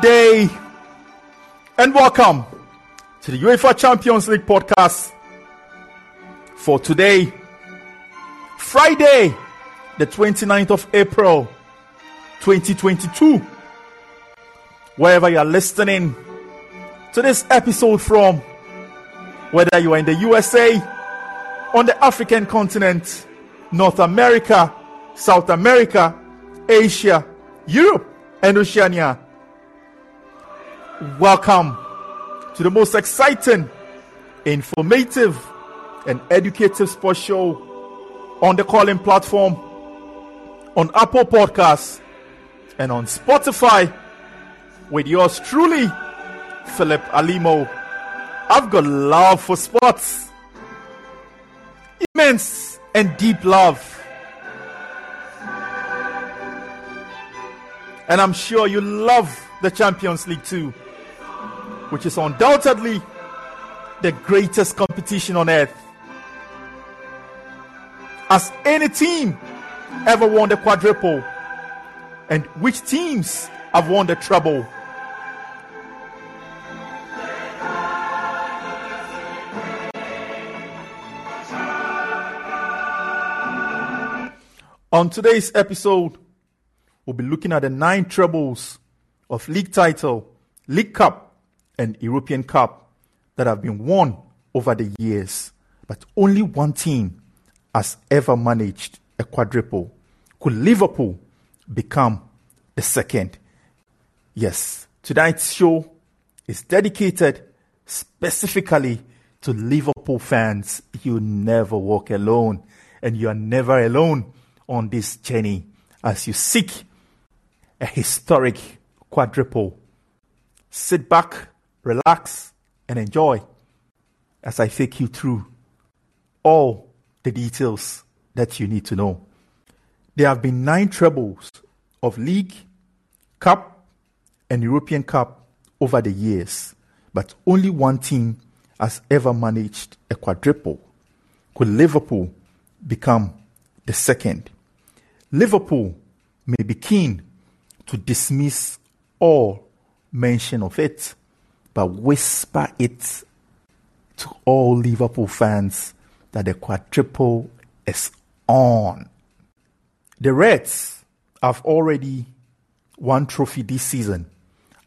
day, and welcome to the UEFA Champions League podcast for today, Friday, the 29th of April, 2022. Wherever you are listening to this episode from, whether you are in the USA, on the African continent, North America, South America, Asia, Europe, and Oceania. Welcome to the most exciting, informative, and educative sports show on the Callin platform, on Apple Podcasts, and on Spotify with yours truly, Philip Alimo. I've got love for sports, immense and deep love. And I'm sure you love the Champions League too, which is undoubtedly the greatest competition on earth. Has any team ever won the quadruple? And which teams have won the treble? On today's episode, we'll be looking at the nine trebles of league title, league cup, and European Cup that have been won over the years. But only one team has ever managed a quadruple. Could Liverpool become the second? Yes, tonight's show is dedicated specifically to Liverpool fans. You never walk alone, and you are never alone on this journey as you seek a historic quadruple. Sit back, relax, and enjoy as I take you through all the details that you need to know. There have been nine trebles of League, Cup, and European Cup over the years, but only one team has ever managed a quadruple. Could Liverpool become the second? Liverpool may be keen to dismiss all mention of it, but whisper it to all Liverpool fans that the quadruple is on. The Reds have already won trophy this season,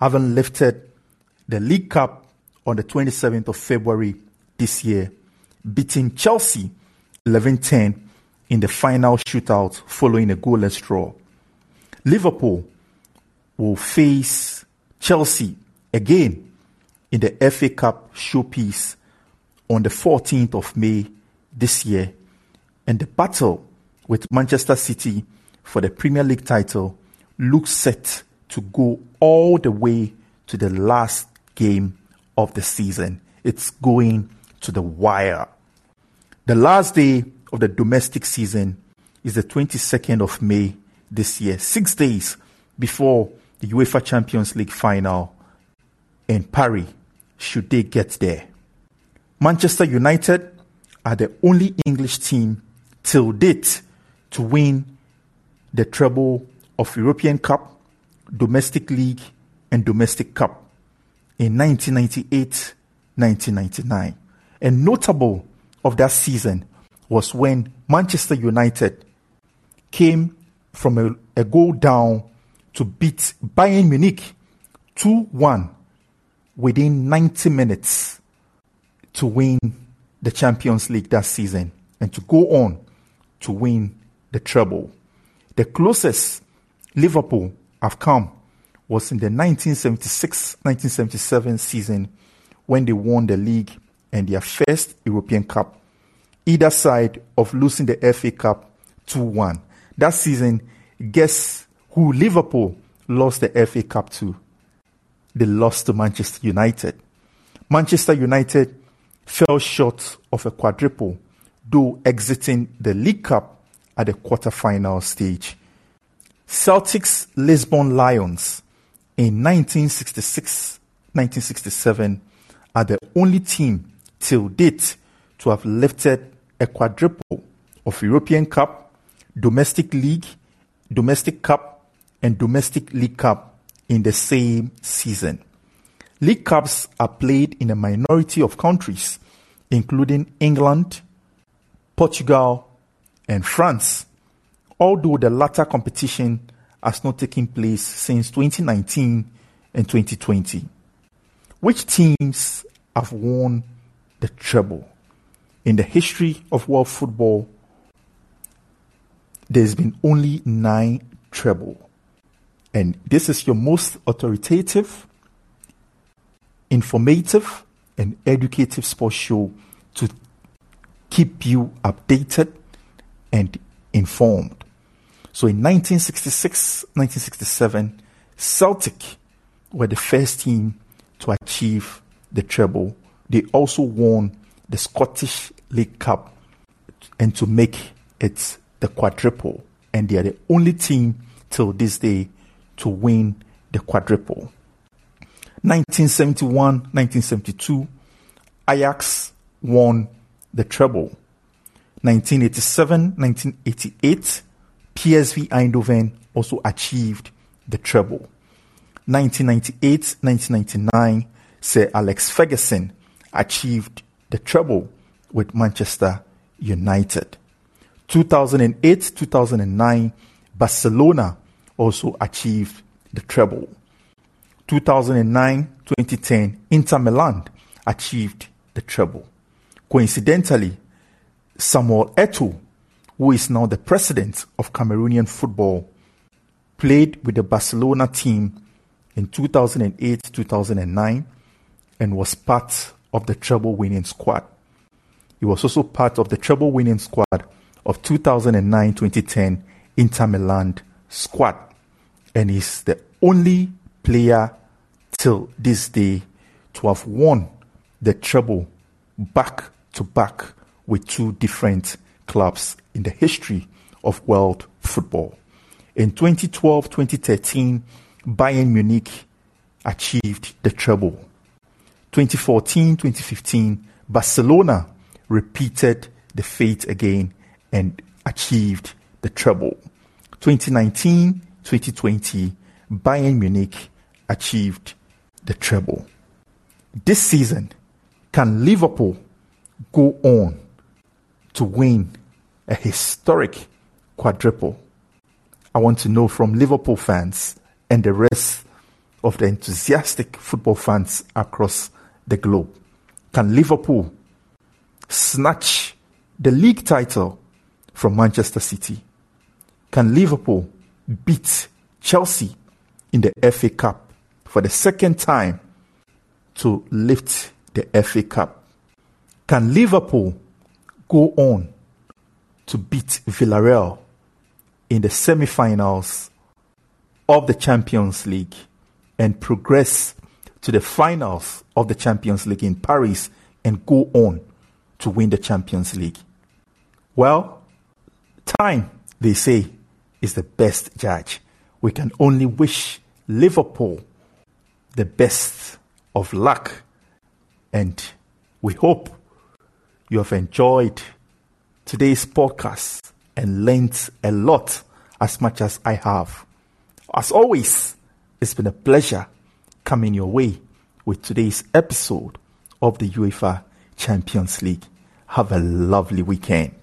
having lifted the League Cup on the 27th of February this year, beating Chelsea 11-10 in the final shootout following a goalless draw. Liverpool will face Chelsea again in the FA Cup showpiece on the 14th of May this year, and the battle with Manchester City for the Premier League title looks set to go all the way to the last game of the season. It's going to the wire. The last day of the domestic season is the 22nd of May this year, six days before the UEFA Champions League final in Paris, should they get there. Manchester United are the only English team till date to win the treble of European Cup, Domestic League, and Domestic Cup in 1998 1999. And notable of that season was when Manchester United came from a, a goal down to beat Bayern Munich 2 1 within 90 minutes to win the Champions League that season and to go on to win the treble. The closest Liverpool have come was in the 1976-1977 season when they won the league and their first European Cup, either side of losing the FA Cup 2-1. That season, guess who Liverpool lost the FA Cup to? They lost to Manchester United. Manchester United fell short of a quadruple, though exiting the League Cup at the quarter-final stage. Celtic's Lisbon Lions in 1966-1967 are the only team till date to have lifted a quadruple of European Cup, Domestic League, Domestic Cup, and Domestic League Cup in the same season. League Cups are played in a minority of countries, including England, Portugal, and France, although the latter competition has not taken place since 2019 and 2020. Which teams have won the treble? In the history of world football, there's been only nine treble. And this is your most authoritative, informative, and educative sports show to keep you updated and informed. So in 1966, 1967, Celtic were the first team to achieve the treble. They also won the Scottish League Cup and to make it the quadruple. And they are the only team till this day to win the quadruple. 1971 1972, Ajax won the treble. 1987 1988, PSV Eindhoven also achieved the treble. 1998 1999, Sir Alex Ferguson achieved the treble with Manchester United. 2008 2009, Barcelona also achieved the treble. 2009 2010, Inter Milan achieved the treble. Coincidentally, Samuel Eto'o, who is now the president of Cameroonian football, played with the Barcelona team in 2008 2009 and was part of the treble winning squad. He was also part of the treble winning squad of 2009 2010 Inter Milan squad and is the only player till this day to have won the treble back to back with two different clubs in the history of world football. In 2012 2013, Bayern Munich achieved the treble. 2014 2015, Barcelona repeated the fate again and achieved the treble. 2019 2020, Bayern Munich achieved the treble. This season, can Liverpool go on to win a historic quadruple? I want to know from Liverpool fans and the rest of the enthusiastic football fans across the globe. Can Liverpool snatch the league title from Manchester City? Can Liverpool beat Chelsea in the FA Cup for the second time to lift the FA Cup? Can Liverpool go on to beat Villarreal in the semi finals of the Champions League and progress to the finals of the Champions League in Paris and go on to win the Champions League? Well, time, they say, is the best judge. We can only wish Liverpool the best of luck. And we hope you have enjoyed today's podcast and learned a lot as much as I have. As always, it's been a pleasure coming your way with today's episode of the UEFA Champions League. Have a lovely weekend.